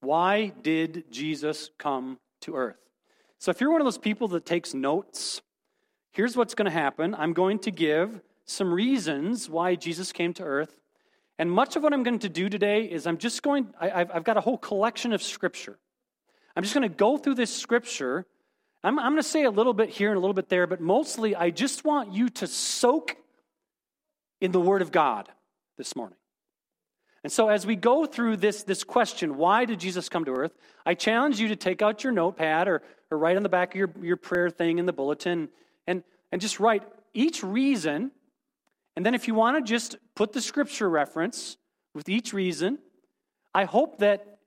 Why did Jesus come to earth? So, if you're one of those people that takes notes, here's what's going to happen. I'm going to give some reasons why Jesus came to earth. And much of what I'm going to do today is I'm just going, I, have got a whole collection of scripture. I'm just going to go through this scripture. I'm, I'm going to say a little bit here and a little bit there, but mostly I just want you to soak in the Word of God this morning. And so, as we go through this, this question, why did Jesus come to earth? I challenge you to take out your notepad or, or write on the back of your, your prayer thing in the bulletin and, and just write each reason. And then, if you want to just put the scripture reference with each reason, I hope that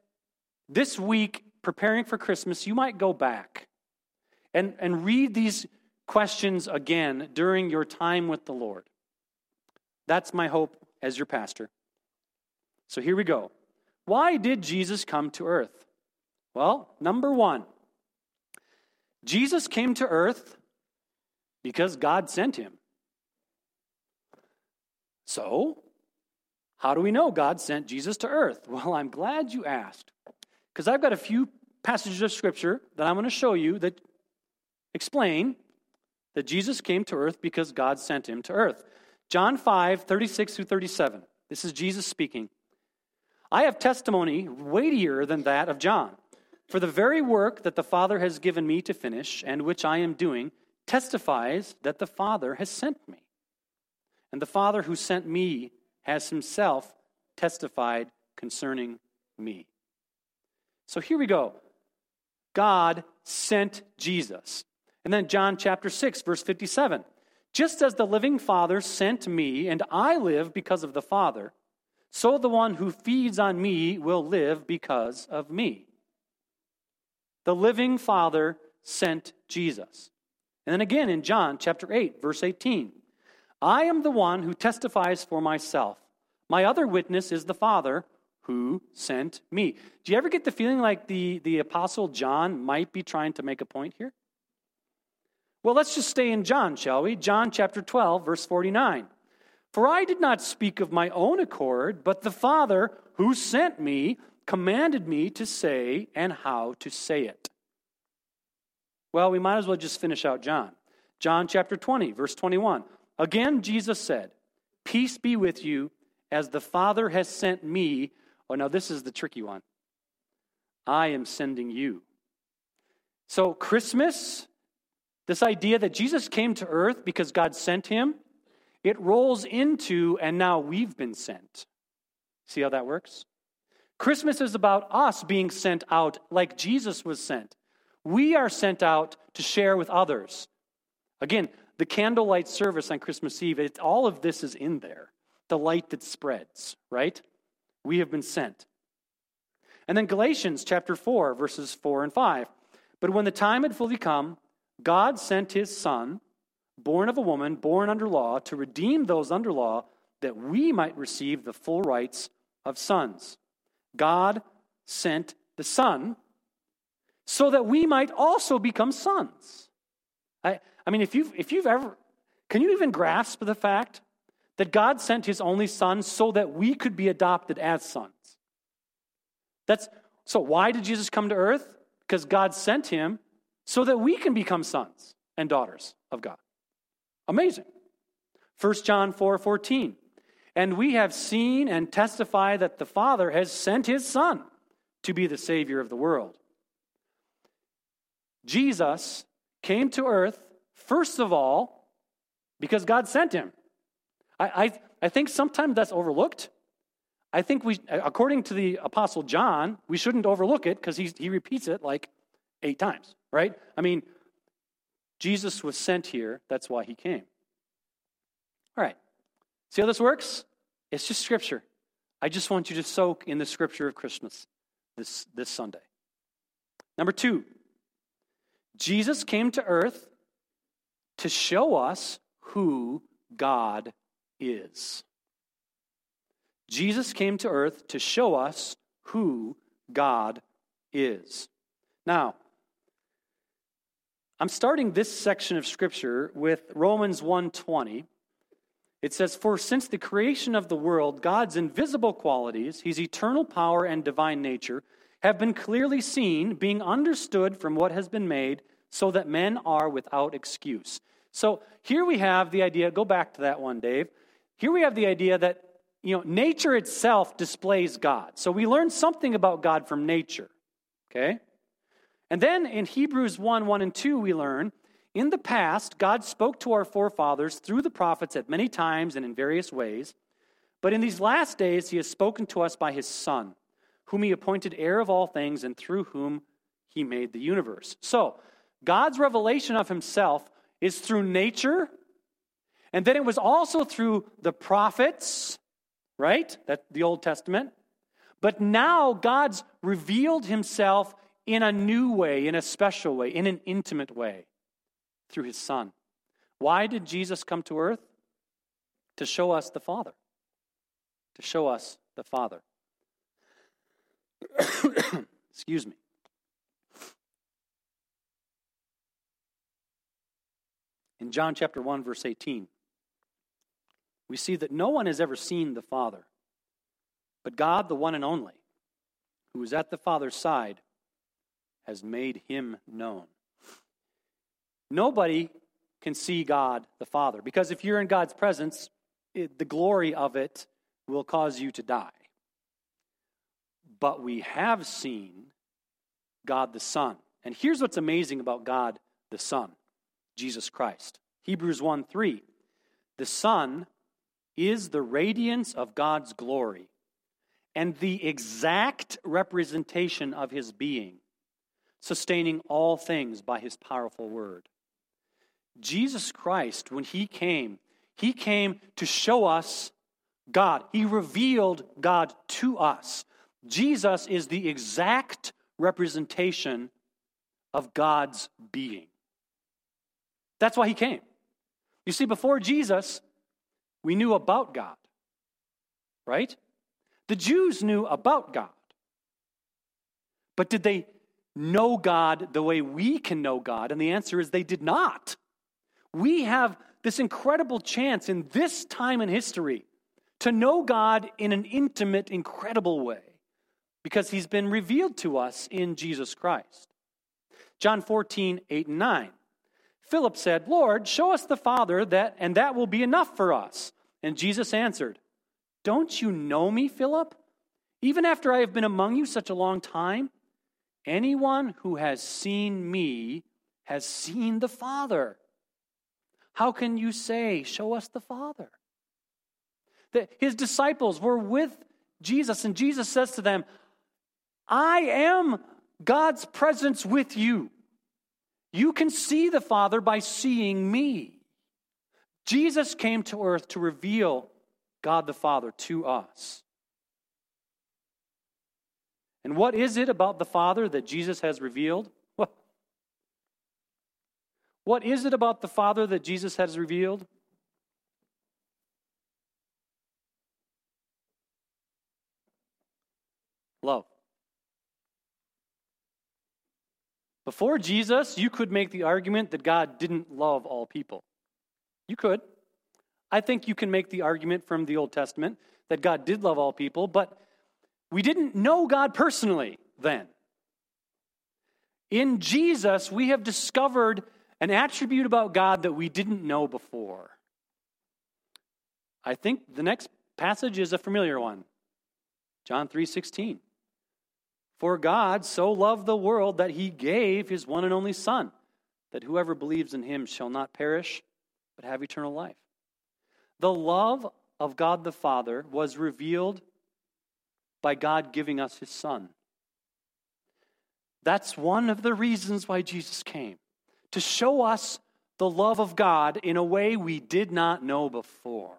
this week, preparing for Christmas, you might go back and, and read these questions again during your time with the Lord. That's my hope as your pastor. So here we go. Why did Jesus come to earth? Well, number one, Jesus came to earth because God sent him. So, how do we know God sent Jesus to earth? Well, I'm glad you asked. Because I've got a few passages of scripture that I'm going to show you that explain that Jesus came to earth because God sent him to earth. John 5, 36 through 37. This is Jesus speaking. I have testimony weightier than that of John. For the very work that the Father has given me to finish, and which I am doing, testifies that the Father has sent me. And the Father who sent me has himself testified concerning me. So here we go. God sent Jesus. And then John chapter 6, verse 57. Just as the living Father sent me, and I live because of the Father, so the one who feeds on me will live because of me. The living Father sent Jesus. And then again in John chapter 8, verse 18 I am the one who testifies for myself. My other witness is the Father who sent me. Do you ever get the feeling like the, the Apostle John might be trying to make a point here? Well, let's just stay in John, shall we? John chapter 12, verse 49. For I did not speak of my own accord, but the Father who sent me commanded me to say and how to say it. Well, we might as well just finish out John. John chapter 20, verse 21. Again, Jesus said, Peace be with you, as the Father has sent me. Oh, now this is the tricky one. I am sending you. So, Christmas, this idea that Jesus came to earth because God sent him, it rolls into, and now we've been sent. See how that works? Christmas is about us being sent out like Jesus was sent. We are sent out to share with others. Again, the candlelight service on Christmas Eve, it, all of this is in there. The light that spreads, right? We have been sent. And then Galatians chapter 4, verses 4 and 5. But when the time had fully come, God sent his Son born of a woman, born under law, to redeem those under law, that we might receive the full rights of sons. God sent the Son so that we might also become sons. I, I mean, if you've, if you've ever, can you even grasp the fact that God sent his only Son so that we could be adopted as sons? That's so why did Jesus come to earth? Because God sent him so that we can become sons and daughters of God. Amazing. 1 John 4 14. And we have seen and testify that the Father has sent his Son to be the Savior of the world. Jesus came to earth, first of all, because God sent him. I, I, I think sometimes that's overlooked. I think we, according to the Apostle John, we shouldn't overlook it because he repeats it like eight times, right? I mean, Jesus was sent here. That's why he came. All right. See how this works? It's just scripture. I just want you to soak in the scripture of Christmas this, this Sunday. Number two, Jesus came to earth to show us who God is. Jesus came to earth to show us who God is. Now, I'm starting this section of scripture with Romans 1:20. It says, For since the creation of the world, God's invisible qualities, his eternal power and divine nature, have been clearly seen, being understood from what has been made, so that men are without excuse. So here we have the idea, go back to that one, Dave. Here we have the idea that you know, nature itself displays God. So we learn something about God from nature. Okay? And then in Hebrews 1 1 and 2, we learn in the past, God spoke to our forefathers through the prophets at many times and in various ways. But in these last days, he has spoken to us by his Son, whom he appointed heir of all things and through whom he made the universe. So, God's revelation of himself is through nature, and then it was also through the prophets, right? That the Old Testament. But now God's revealed himself in a new way, in a special way, in an intimate way through his Son. Why did Jesus come to earth? To show us the Father. To show us the Father. Excuse me. In John chapter 1, verse 18, we see that no one has ever seen the Father, but God, the one and only, who is at the Father's side, has made him known. Nobody can see God the Father because if you're in God's presence, it, the glory of it will cause you to die. But we have seen God the Son. And here's what's amazing about God the Son, Jesus Christ. Hebrews 1 3. The Son is the radiance of God's glory and the exact representation of his being, sustaining all things by his powerful word. Jesus Christ, when he came, he came to show us God. He revealed God to us. Jesus is the exact representation of God's being. That's why he came. You see, before Jesus, we knew about God, right? The Jews knew about God. But did they know God the way we can know God? And the answer is they did not. We have this incredible chance in this time in history to know God in an intimate, incredible way because he's been revealed to us in Jesus Christ. John 14, 8 and 9. Philip said, Lord, show us the Father, that, and that will be enough for us. And Jesus answered, Don't you know me, Philip? Even after I have been among you such a long time? Anyone who has seen me has seen the Father. How can you say, Show us the Father? That his disciples were with Jesus, and Jesus says to them, I am God's presence with you. You can see the Father by seeing me. Jesus came to earth to reveal God the Father to us. And what is it about the Father that Jesus has revealed? What is it about the Father that Jesus has revealed? Love. Before Jesus, you could make the argument that God didn't love all people. You could. I think you can make the argument from the Old Testament that God did love all people, but we didn't know God personally then. In Jesus, we have discovered an attribute about God that we didn't know before. I think the next passage is a familiar one. John 3:16. For God so loved the world that he gave his one and only Son, that whoever believes in him shall not perish, but have eternal life. The love of God the Father was revealed by God giving us his Son. That's one of the reasons why Jesus came to show us the love of God in a way we did not know before.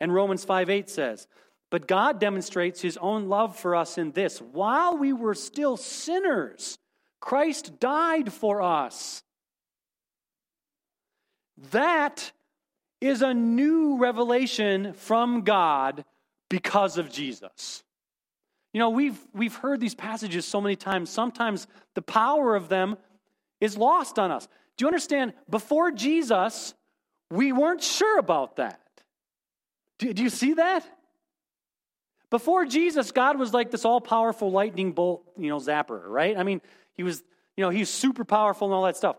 And Romans 5 8 says, but God demonstrates his own love for us in this while we were still sinners, Christ died for us. That is a new revelation from God because of Jesus. You know, we've, we've heard these passages so many times. Sometimes the power of them is lost on us. Do you understand? Before Jesus, we weren't sure about that. Do, do you see that? Before Jesus, God was like this all powerful lightning bolt, you know, zapper, right? I mean, he was, you know, he's super powerful and all that stuff.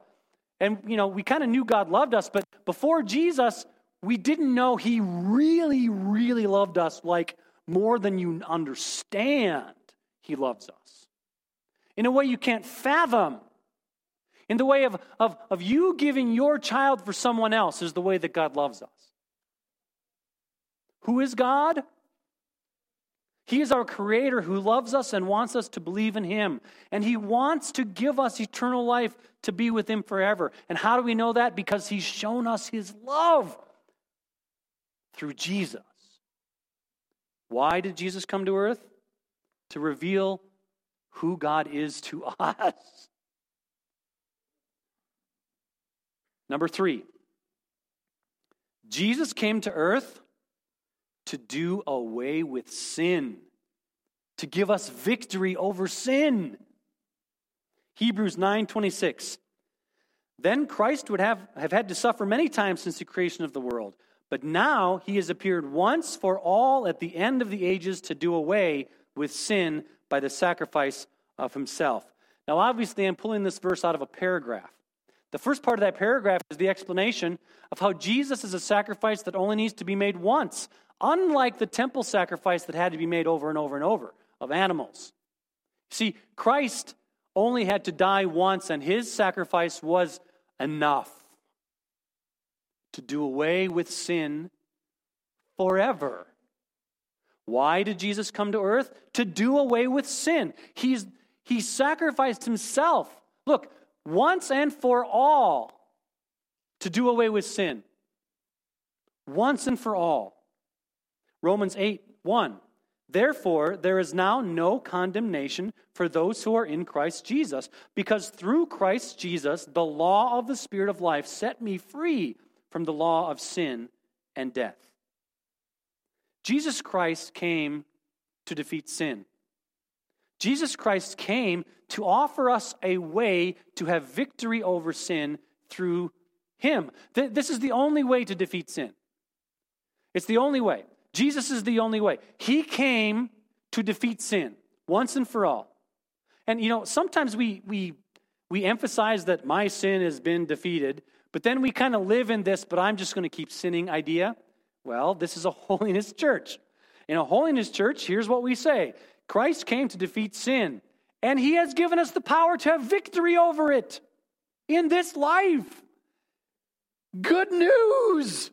And, you know, we kind of knew God loved us, but before Jesus, we didn't know he really, really loved us like more than you understand. He loves us in a way you can't fathom. In the way of, of, of you giving your child for someone else is the way that God loves us. Who is God? He is our creator who loves us and wants us to believe in him. And he wants to give us eternal life to be with him forever. And how do we know that? Because he's shown us his love through Jesus. Why did Jesus come to earth? To reveal who God is to us. Number three, Jesus came to earth to do away with sin, to give us victory over sin. Hebrews 9:26. Then Christ would have, have had to suffer many times since the creation of the world. But now he has appeared once for all at the end of the ages to do away with sin by the sacrifice of himself. Now, obviously, I'm pulling this verse out of a paragraph. The first part of that paragraph is the explanation of how Jesus is a sacrifice that only needs to be made once, unlike the temple sacrifice that had to be made over and over and over of animals. See, Christ only had to die once, and his sacrifice was enough to do away with sin forever. Why did Jesus come to earth? To do away with sin. He's, he sacrificed himself. Look, once and for all to do away with sin. Once and for all. Romans 8 1. Therefore, there is now no condemnation for those who are in Christ Jesus, because through Christ Jesus, the law of the Spirit of life set me free from the law of sin and death. Jesus Christ came to defeat sin. Jesus Christ came to offer us a way to have victory over sin through Him. This is the only way to defeat sin. It's the only way. Jesus is the only way. He came to defeat sin once and for all. And you know, sometimes we we we emphasize that my sin has been defeated, but then we kind of live in this, but I'm just going to keep sinning idea. Well, this is a holiness church. In a holiness church, here's what we say Christ came to defeat sin, and he has given us the power to have victory over it in this life. Good news.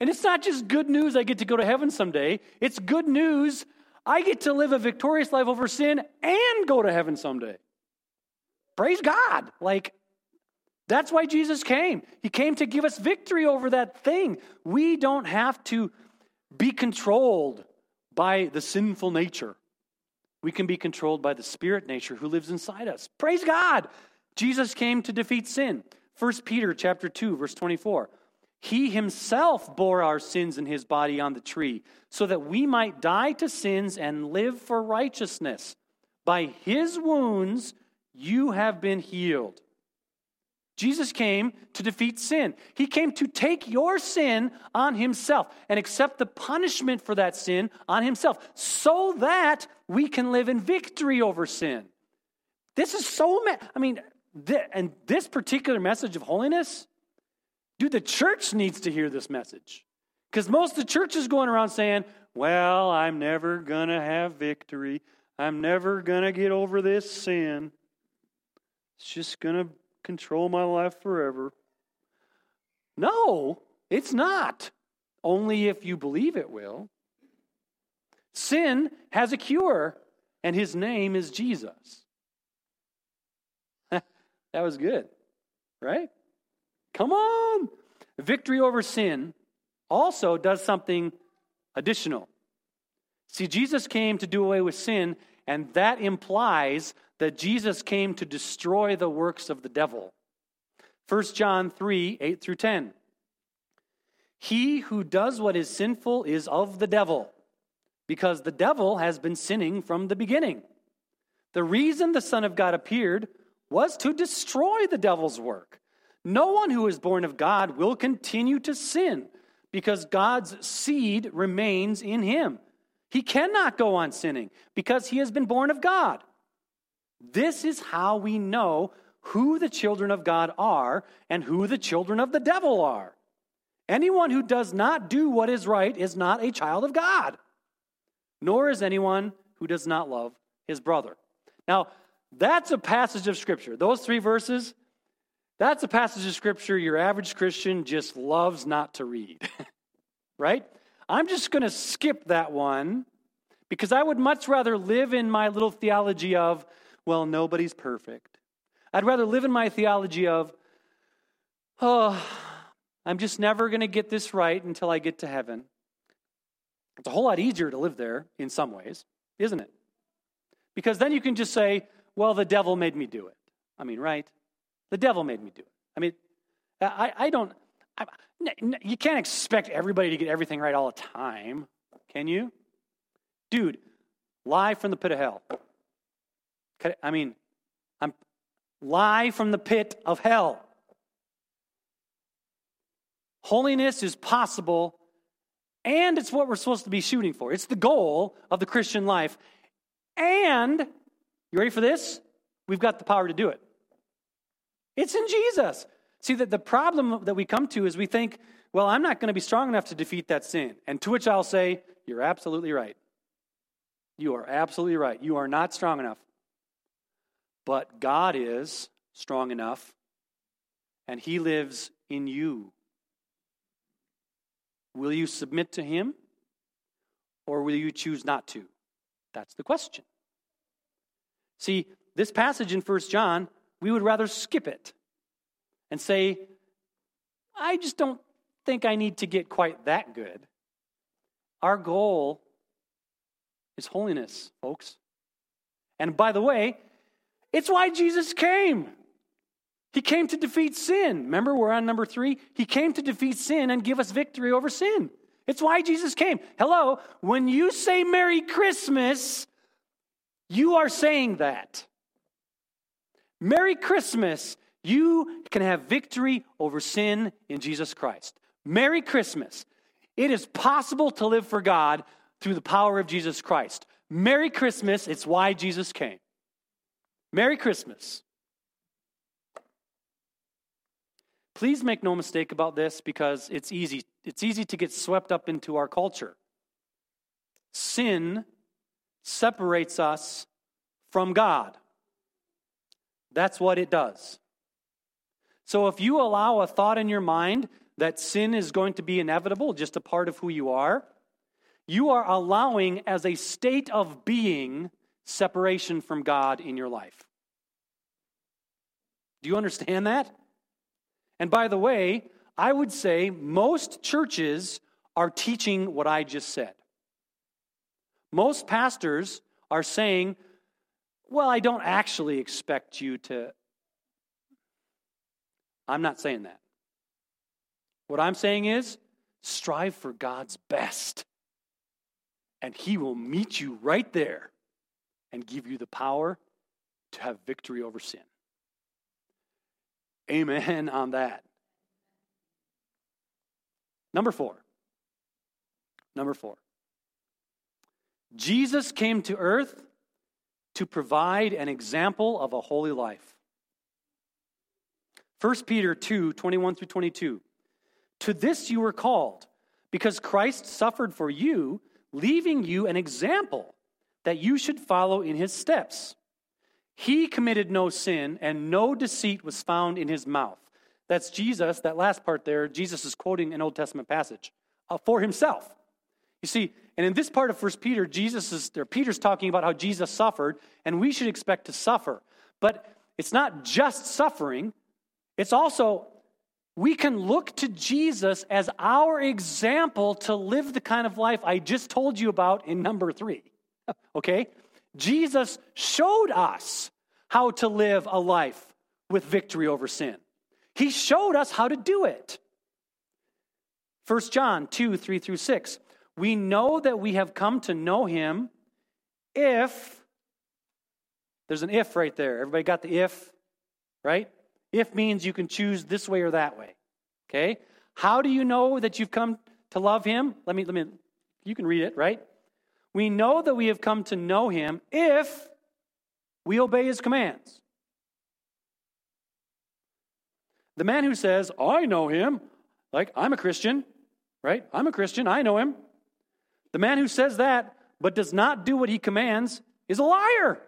And it's not just good news I get to go to heaven someday, it's good news I get to live a victorious life over sin and go to heaven someday. Praise God. Like, that's why Jesus came. He came to give us victory over that thing. We don't have to be controlled by the sinful nature. We can be controlled by the spirit nature who lives inside us. Praise God. Jesus came to defeat sin. 1 Peter chapter 2 verse 24. He himself bore our sins in his body on the tree so that we might die to sins and live for righteousness. By his wounds you have been healed. Jesus came to defeat sin. He came to take your sin on himself and accept the punishment for that sin on himself so that we can live in victory over sin. This is so, I mean, and this particular message of holiness, dude, the church needs to hear this message. Because most of the church is going around saying, well, I'm never going to have victory. I'm never going to get over this sin. It's just going to control my life forever. No, it's not. Only if you believe it will. Sin has a cure, and his name is Jesus. that was good, right? Come on. Victory over sin also does something additional. See, Jesus came to do away with sin, and that implies that Jesus came to destroy the works of the devil. 1 John 3 8 through 10. He who does what is sinful is of the devil, because the devil has been sinning from the beginning. The reason the Son of God appeared was to destroy the devil's work. No one who is born of God will continue to sin, because God's seed remains in him. He cannot go on sinning because he has been born of God. This is how we know who the children of God are and who the children of the devil are. Anyone who does not do what is right is not a child of God, nor is anyone who does not love his brother. Now, that's a passage of Scripture. Those three verses, that's a passage of Scripture your average Christian just loves not to read, right? I'm just going to skip that one because I would much rather live in my little theology of, well, nobody's perfect. I'd rather live in my theology of, oh, I'm just never going to get this right until I get to heaven. It's a whole lot easier to live there in some ways, isn't it? Because then you can just say, well, the devil made me do it. I mean, right? The devil made me do it. I mean, I, I don't, You can't expect everybody to get everything right all the time, can you? Dude, live from the pit of hell. I mean, I'm live from the pit of hell. Holiness is possible, and it's what we're supposed to be shooting for. It's the goal of the Christian life. And, you ready for this? We've got the power to do it. It's in Jesus. See, that the problem that we come to is we think, well, I'm not going to be strong enough to defeat that sin. And to which I'll say, you're absolutely right. You are absolutely right. You are not strong enough. But God is strong enough, and He lives in you. Will you submit to him or will you choose not to? That's the question. See, this passage in First John, we would rather skip it and say, I just don't think I need to get quite that good. Our goal is holiness, folks. And by the way, it's why Jesus came. He came to defeat sin. Remember, we're on number three? He came to defeat sin and give us victory over sin. It's why Jesus came. Hello, when you say Merry Christmas, you are saying that. Merry Christmas, you can have victory over sin in Jesus Christ. Merry Christmas. It is possible to live for God through the power of Jesus Christ. Merry Christmas, it's why Jesus came. Merry Christmas. Please make no mistake about this because it's easy. It's easy to get swept up into our culture. Sin separates us from God. That's what it does. So if you allow a thought in your mind that sin is going to be inevitable, just a part of who you are, you are allowing as a state of being separation from God in your life. Do you understand that? And by the way, I would say most churches are teaching what I just said. Most pastors are saying, well, I don't actually expect you to. I'm not saying that. What I'm saying is, strive for God's best, and He will meet you right there and give you the power to have victory over sin. Amen on that. Number four. Number four. Jesus came to earth to provide an example of a holy life. 1 Peter 2 21 through 22. To this you were called, because Christ suffered for you, leaving you an example that you should follow in his steps. He committed no sin, and no deceit was found in his mouth. That's Jesus, that last part there, Jesus is quoting an Old Testament passage uh, for himself. You see, and in this part of First Peter, Jesus is there, Peter's talking about how Jesus suffered, and we should expect to suffer. But it's not just suffering, it's also we can look to Jesus as our example to live the kind of life I just told you about in number three. okay? Jesus showed us how to live a life with victory over sin. He showed us how to do it. 1 John 2 3 through 6. We know that we have come to know him if, there's an if right there. Everybody got the if, right? If means you can choose this way or that way. Okay? How do you know that you've come to love him? Let me, let me, you can read it, right? We know that we have come to know him if we obey his commands. The man who says, I know him, like I'm a Christian, right? I'm a Christian, I know him. The man who says that but does not do what he commands is a liar.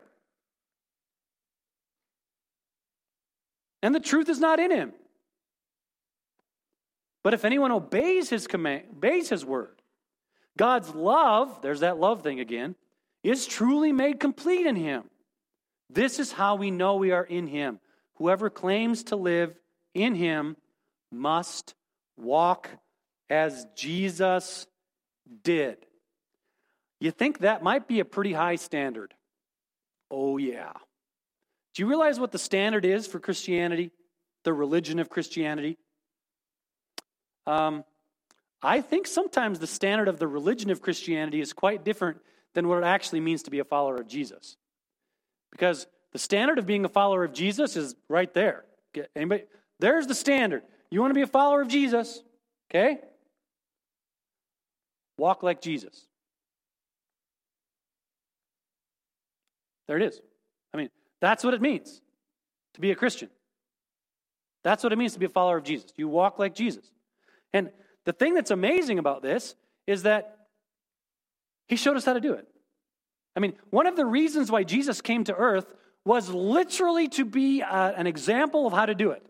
And the truth is not in him. But if anyone obeys his command, obeys his word, God's love, there's that love thing again, is truly made complete in him. This is how we know we are in him. Whoever claims to live in him must walk as Jesus did. You think that might be a pretty high standard? Oh, yeah. Do you realize what the standard is for Christianity, the religion of Christianity? Um, I think sometimes the standard of the religion of Christianity is quite different than what it actually means to be a follower of Jesus. Because the standard of being a follower of Jesus is right there. Anybody? There's the standard. You want to be a follower of Jesus, okay? Walk like Jesus. There it is. I mean, that's what it means to be a Christian. That's what it means to be a follower of Jesus. You walk like Jesus. And the thing that's amazing about this is that he showed us how to do it. I mean, one of the reasons why Jesus came to earth was literally to be uh, an example of how to do it.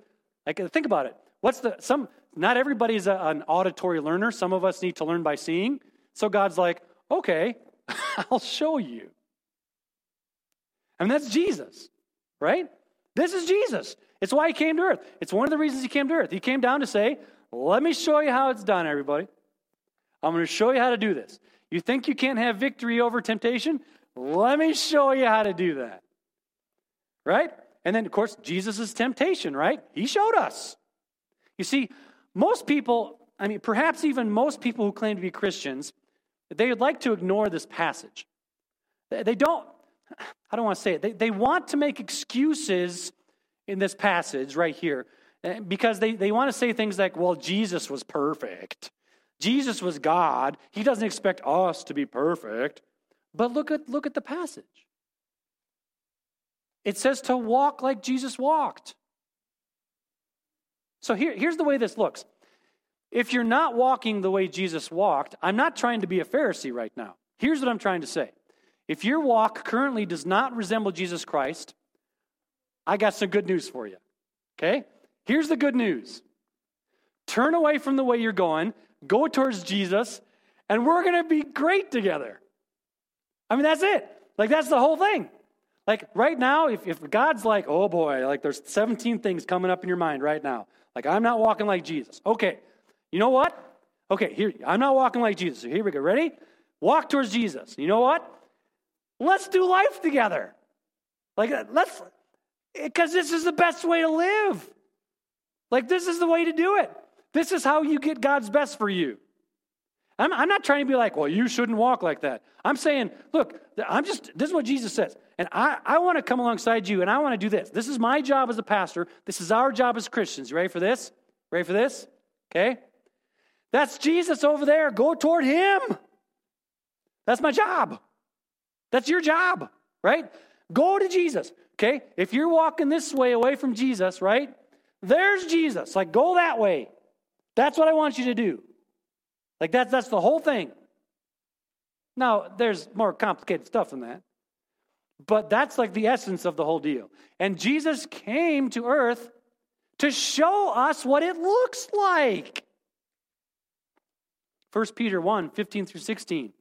Like, think about it. What's the, some, not everybody's a, an auditory learner. Some of us need to learn by seeing. So God's like, okay, I'll show you. I mean, that's Jesus, right? This is Jesus. It's why he came to earth. It's one of the reasons he came to earth. He came down to say, let me show you how it's done, everybody. I'm going to show you how to do this. You think you can't have victory over temptation? Let me show you how to do that. Right? And then, of course, Jesus' temptation, right? He showed us. You see, most people, I mean, perhaps even most people who claim to be Christians, they would like to ignore this passage. They don't, I don't want to say it, they, they want to make excuses in this passage right here Eh, because they, they want to say things like, well, Jesus was perfect. Jesus was God. He doesn't expect us to be perfect. But look at, look at the passage. It says to walk like Jesus walked. So here, here's the way this looks. If you're not walking the way Jesus walked, I'm not trying to be a Pharisee right now. Here's what I'm trying to say. If your walk currently does not resemble Jesus Christ, I got some good news for you. Okay? Here's the good news turn away from the way you're going, go towards Jesus, and we're going to be great together. I mean, that's it. Like, that's the whole thing. Like, right now, if, if God's like, oh boy, like there's 17 things coming up in your mind right now. Like, I'm not walking like Jesus. Okay, you know what? Okay, here, I'm not walking like Jesus. So here we go. Ready? Walk towards Jesus. You know what? Let's do life together. Like, uh, let's, because this is the best way to live. Like, this is the way to do it. This is how you get God's best for you. I'm, I'm, not trying to be like, well, you shouldn't walk like that. I'm saying, look, I'm just, this is what Jesus says. And I, I want to come alongside you and I want to do this. This is my job as a pastor. This is our job as Christians. You ready for this? Ready for this? Okay. That's Jesus over there. Go toward him. That's my job. That's your job, right? Go to Jesus. Okay. If you're walking this way away from Jesus, right? There's Jesus. Like, go that way. That's what I want you to do. Like, that's, that's the whole thing. Now, there's more complicated stuff than that. But that's like the essence of the whole deal. And Jesus came to earth to show us what it looks like. 1 Peter 1 15 through 16.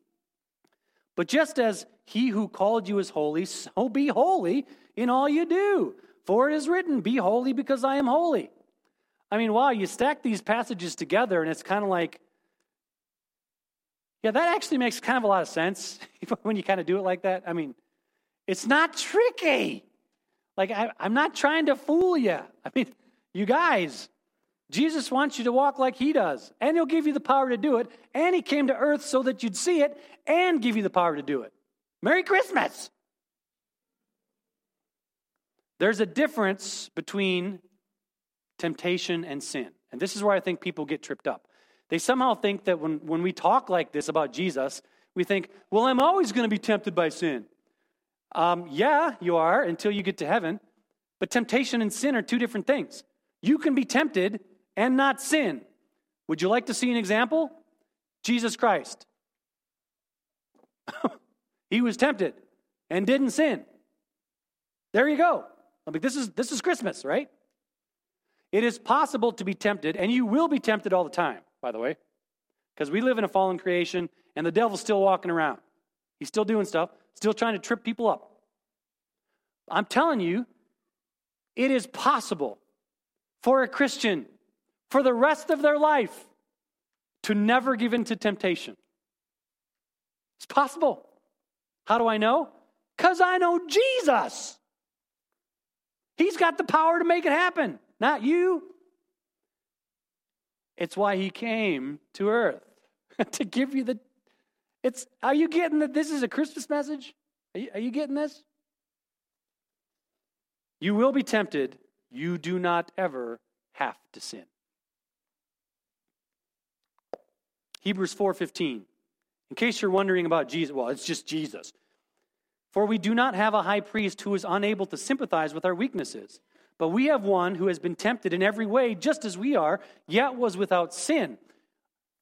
But just as he who called you is holy, so be holy in all you do. For it is written, Be holy because I am holy. I mean, wow, you stack these passages together and it's kind of like, yeah, that actually makes kind of a lot of sense when you kind of do it like that. I mean, it's not tricky. Like, I, am not trying to fool you. I mean, you guys, Jesus wants you to walk like he does, and he'll give you the power to do it. And he came to earth so that you'd see it and give you the power to do it. Merry Christmas. There's a difference between temptation and sin. And this is where I think people get tripped up. They somehow think that when, when we talk like this about Jesus, We think, well, I'm always going to be tempted by sin. Um, yeah, you are until you get to heaven. But temptation and sin are two different things. You can be tempted and not sin. Would you like to see an example? Jesus Christ. he was tempted and didn't sin. There you go. I mean, this is this is Christmas, right? It is possible to be tempted, and you will be tempted all the time, by the way, because we live in a fallen creation, and the devil's still walking around. He's still doing stuff, still trying to trip people up. I'm telling you, it is possible for a Christian for the rest of their life to never give in to temptation. It's possible. How do I know? Because I know Jesus. He's got the power to make it happen, not you. It's why he came to earth to give you the. It's. Are you getting that? This is a Christmas message. Are you, are you getting this? You will be tempted. You do not ever have to sin. Hebrews 4:15. In case you're wondering about Jesus, well, it's just Jesus. For we do not have a high priest who is unable to sympathize with our weaknesses, but we have one who has been tempted in every way just as we are, yet was without sin.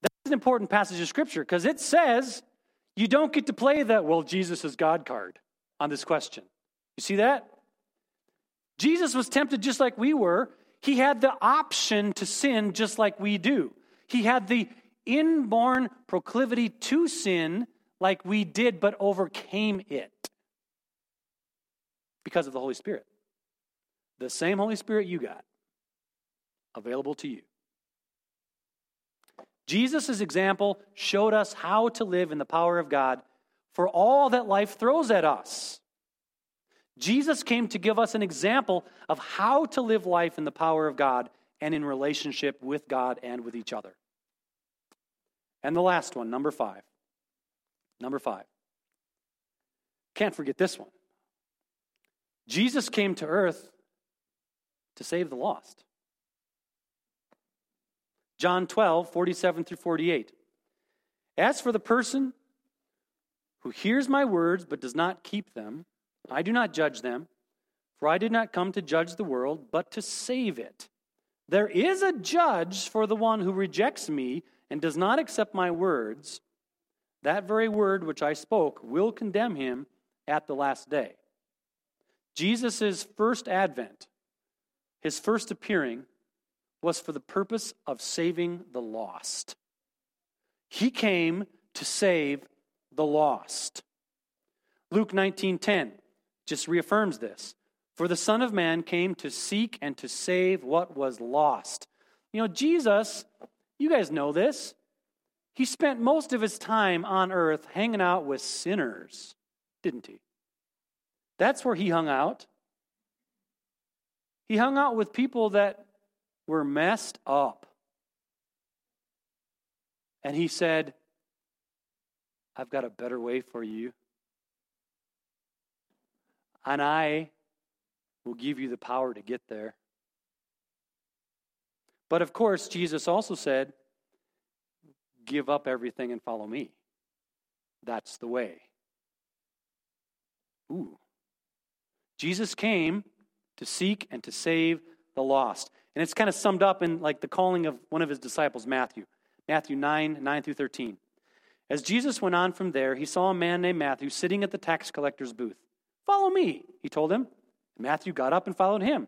That's an important passage of scripture because it says you don't get to play that well Jesus is God card on this question. You see that? Jesus was tempted just like we were. He had the option to sin just like we do. He had the inborn proclivity to sin like we did, but overcame it because of the Holy Spirit. The same Holy Spirit you got available to you. Jesus' example showed us how to live in the power of God for all that life throws at us. Jesus came to give us an example of how to live life in the power of God and in relationship with God and with each other. And the last one, number five. Number five. Can't forget this one. Jesus came to earth to save the lost. John 12, 47 through 48. As for the person who hears my words but does not keep them, I do not judge them, for I did not come to judge the world, but to save it. There is a judge for the one who rejects me and does not accept my words. That very word which I spoke will condemn him at the last day. Jesus' first advent, his first appearing, was for the purpose of saving the lost. He came to save the lost. Luke 19:10 just reaffirms this. For the Son of Man came to seek and to save what was lost. You know, Jesus, you guys know this. He spent most of his time on earth hanging out with sinners, didn't he? That's where he hung out. He hung out with people that were messed up. And he said, I've got a better way for you. And I will give you the power to get there. But of course, Jesus also said, Give up everything and follow me. That's the way. Ooh. Jesus came to seek and to save the lost. And it's kind of summed up in like the calling of one of his disciples, Matthew. Matthew 9, 9 through 13. As Jesus went on from there, he saw a man named Matthew sitting at the tax collector's booth. Follow me, he told him. Matthew got up and followed him.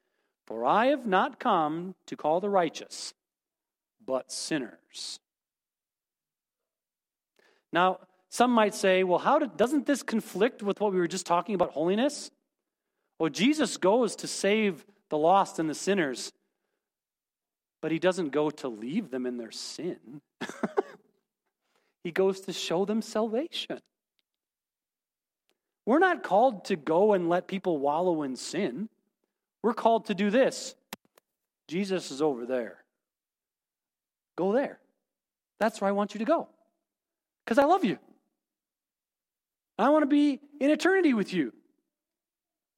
for I have not come to call the righteous, but sinners. Now, some might say, well, how doesn't this conflict with what we were just talking about holiness? Well, Jesus goes to save the lost and the sinners, but he doesn't go to leave them in their sin. He goes to show them salvation. We're not called to go and let people wallow in sin. We're called to do this. Jesus is over there. Go there. That's where I want you to go. Because I love you. I want to be in eternity with you.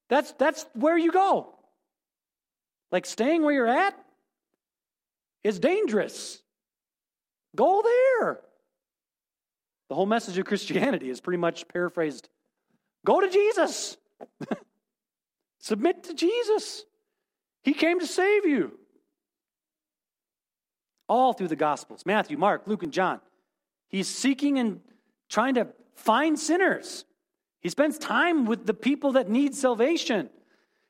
That's, that's where you go. Like staying where you're at is dangerous. Go there. The whole message of Christianity is pretty much paraphrased go to Jesus, submit to Jesus. He came to save you. All through the Gospels Matthew, Mark, Luke, and John. He's seeking and trying to find sinners. He spends time with the people that need salvation.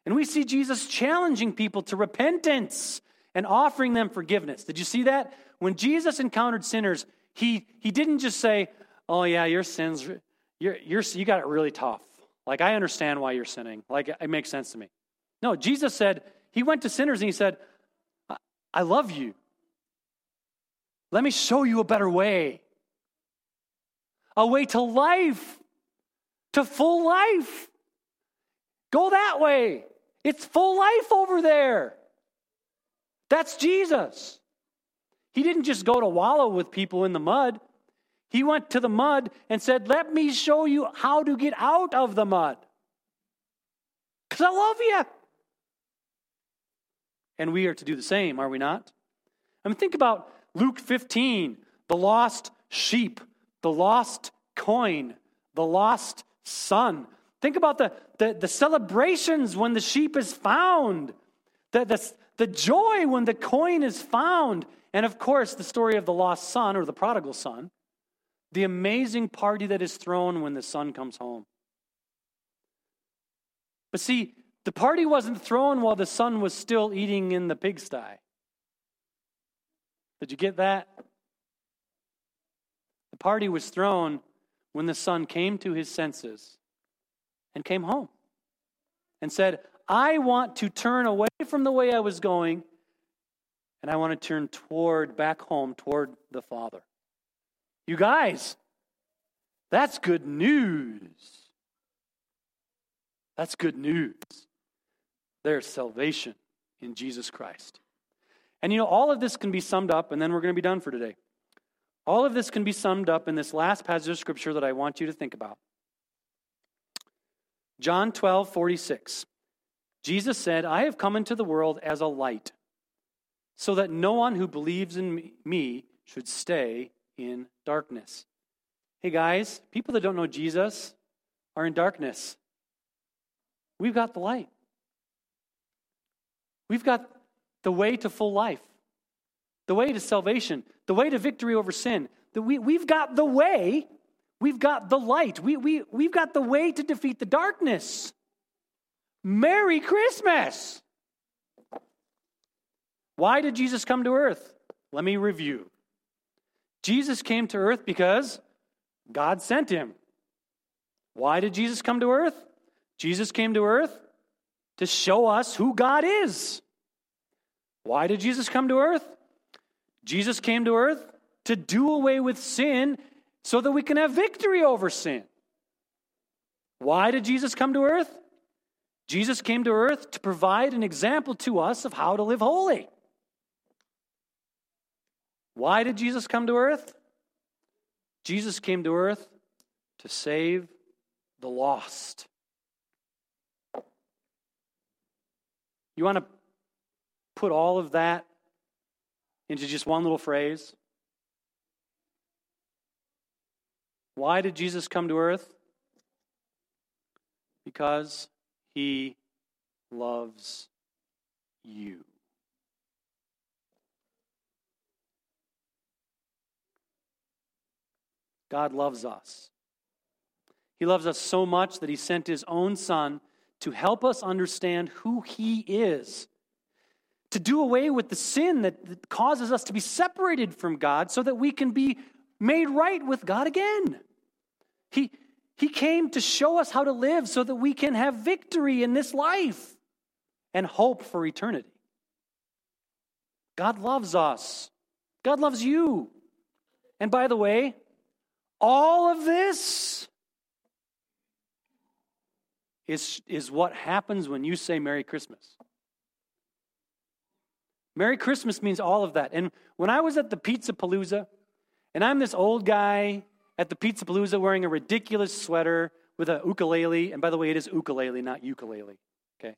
And we see Jesus challenging people to repentance and offering them forgiveness. Did you see that? When Jesus encountered sinners, he, he didn't just say, Oh, yeah, your sins, you're, you're, you got it really tough. Like, I understand why you're sinning. Like, it makes sense to me. No, Jesus said, He went to sinners and He said, I love you. Let me show you a better way a way to life, to full life. Go that way. It's full life over there. That's Jesus. He didn't just go to wallow with people in the mud. He went to the mud and said, Let me show you how to get out of the mud. Because I love you. And we are to do the same, are we not? I mean, think about Luke 15, the lost sheep, the lost coin, the lost son. Think about the, the, the celebrations when the sheep is found, the, the, the joy when the coin is found, and of course, the story of the lost son or the prodigal son, the amazing party that is thrown when the son comes home. But see, the party wasn't thrown while the son was still eating in the pigsty. Did you get that? The party was thrown when the son came to his senses and came home and said, I want to turn away from the way I was going and I want to turn toward, back home, toward the Father. You guys, that's good news. That's good news. There's salvation in Jesus Christ. And you know, all of this can be summed up, and then we're going to be done for today. All of this can be summed up in this last passage of scripture that I want you to think about. John 12, 46. Jesus said, I have come into the world as a light, so that no one who believes in me should stay in darkness. Hey guys, people that don't know Jesus are in darkness. We've got the light. We've got the way to full life, the way to salvation, the way to victory over sin. That we, we've got the way, we've got the light, we, we, we've got the way to defeat the darkness. Merry Christmas! Why did Jesus come to earth? Let me review. Jesus came to earth because God sent him. Why did Jesus come to earth? Jesus came to earth to show us who God is. Why did Jesus come to earth? Jesus came to earth to do away with sin so that we can have victory over sin. Why did Jesus come to earth? Jesus came to earth to provide an example to us of how to live holy. Why did Jesus come to earth? Jesus came to earth to save the lost. You want to put all of that into just one little phrase? Why did Jesus come to earth? Because he loves you. God loves us. He loves us so much that he sent his own son to help us understand who he is to do away with the sin that, causes us to be separated from God so that we can be made right with God again. He, he came to show us how to live so that we can have victory in this life and hope for eternity. God loves us. God loves you. And by the way, all of this is, is what happens when you say Merry Christmas. Merry Christmas means all of that. And when I was at the Pizza Palooza, and I'm this old guy at the Pizza Palooza wearing a ridiculous sweater with a ukulele, and by the way, it is ukulele, not ukulele. Okay?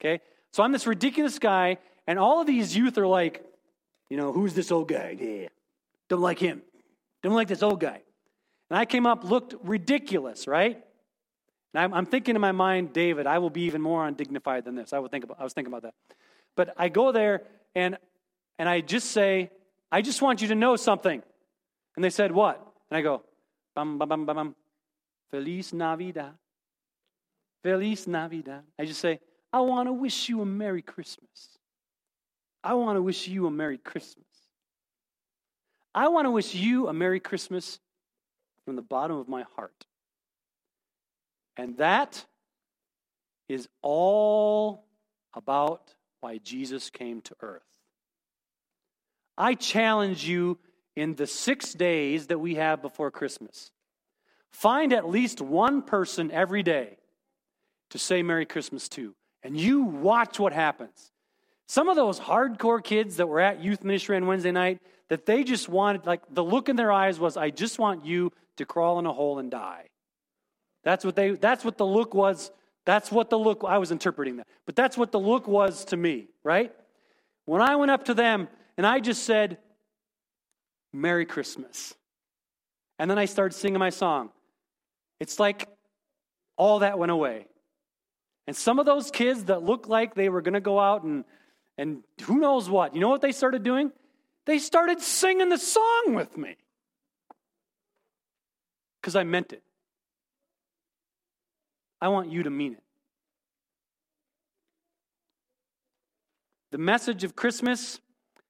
Okay? So I'm this ridiculous guy, and all of these youth are like, you know, who's this old guy? Yeah. Don't like him. Don't like this old guy. And I came up, looked ridiculous, right? And I'm, I'm thinking in my mind, David, I will be even more undignified than this. I would think about, I was thinking about that. But I go there and and I just say, I just want you to know something. And they said, What? And I go, bum bum bum bum bum. Feliz Navidad. Feliz Navidad. I just say, I want to wish you a Merry Christmas. I want to wish you a Merry Christmas. I want to wish you a Merry Christmas from the bottom of my heart. And that is all about why Jesus came to earth. I challenge you in the six days that we have before Christmas. Find at least one person every day to say Merry Christmas to, and you watch what happens. Some of those hardcore kids that were at youth ministry on Wednesday night, that they just wanted, like, the look in their eyes was, I just want you to crawl in a hole and die. That's what they, that's what the look was. That's what the look, I was interpreting that. But that's what the look was to me, right? When I went up to them and I just said, Merry Christmas. And then I started singing my song. It's like all that went away. And some of those kids that looked like they were going to go out and and who knows what. You know what they started doing? They started singing the song with me. Because I meant it. I want you to mean it. The message of Christmas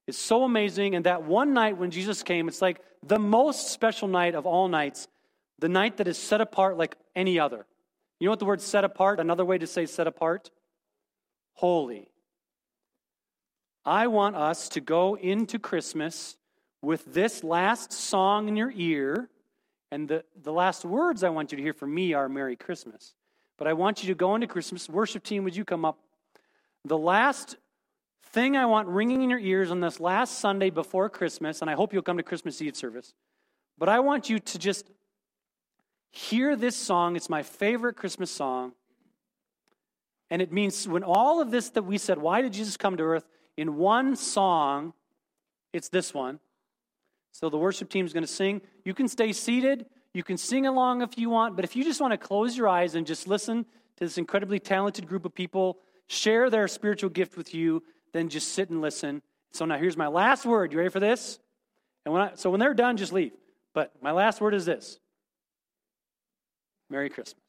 is so amazing. And that one night when Jesus came, it's like the most special night of all nights, the night that is set apart like any other. You know what the word set apart, another way to say set apart? Holy. I want us to go into Christmas with this last song in your ear. And the, the last words I want you to hear from me are Merry Christmas. But I want you to go into Christmas. Worship team, would you come up? The last thing I want ringing in your ears on this last Sunday before Christmas, and I hope you'll come to Christmas Eve service, but I want you to just hear this song. It's my favorite Christmas song. And it means when all of this that we said, why did Jesus come to earth? in one song. It's this one. So the worship team is going to sing. You can stay seated. You can sing along if you want. But if you just want to close your eyes and just listen to this incredibly talented group of people share their spiritual gift with you, then just sit and listen. So now here's my last word. You ready for this? And when I, so when they're done, just leave. But my last word is this Merry Christmas.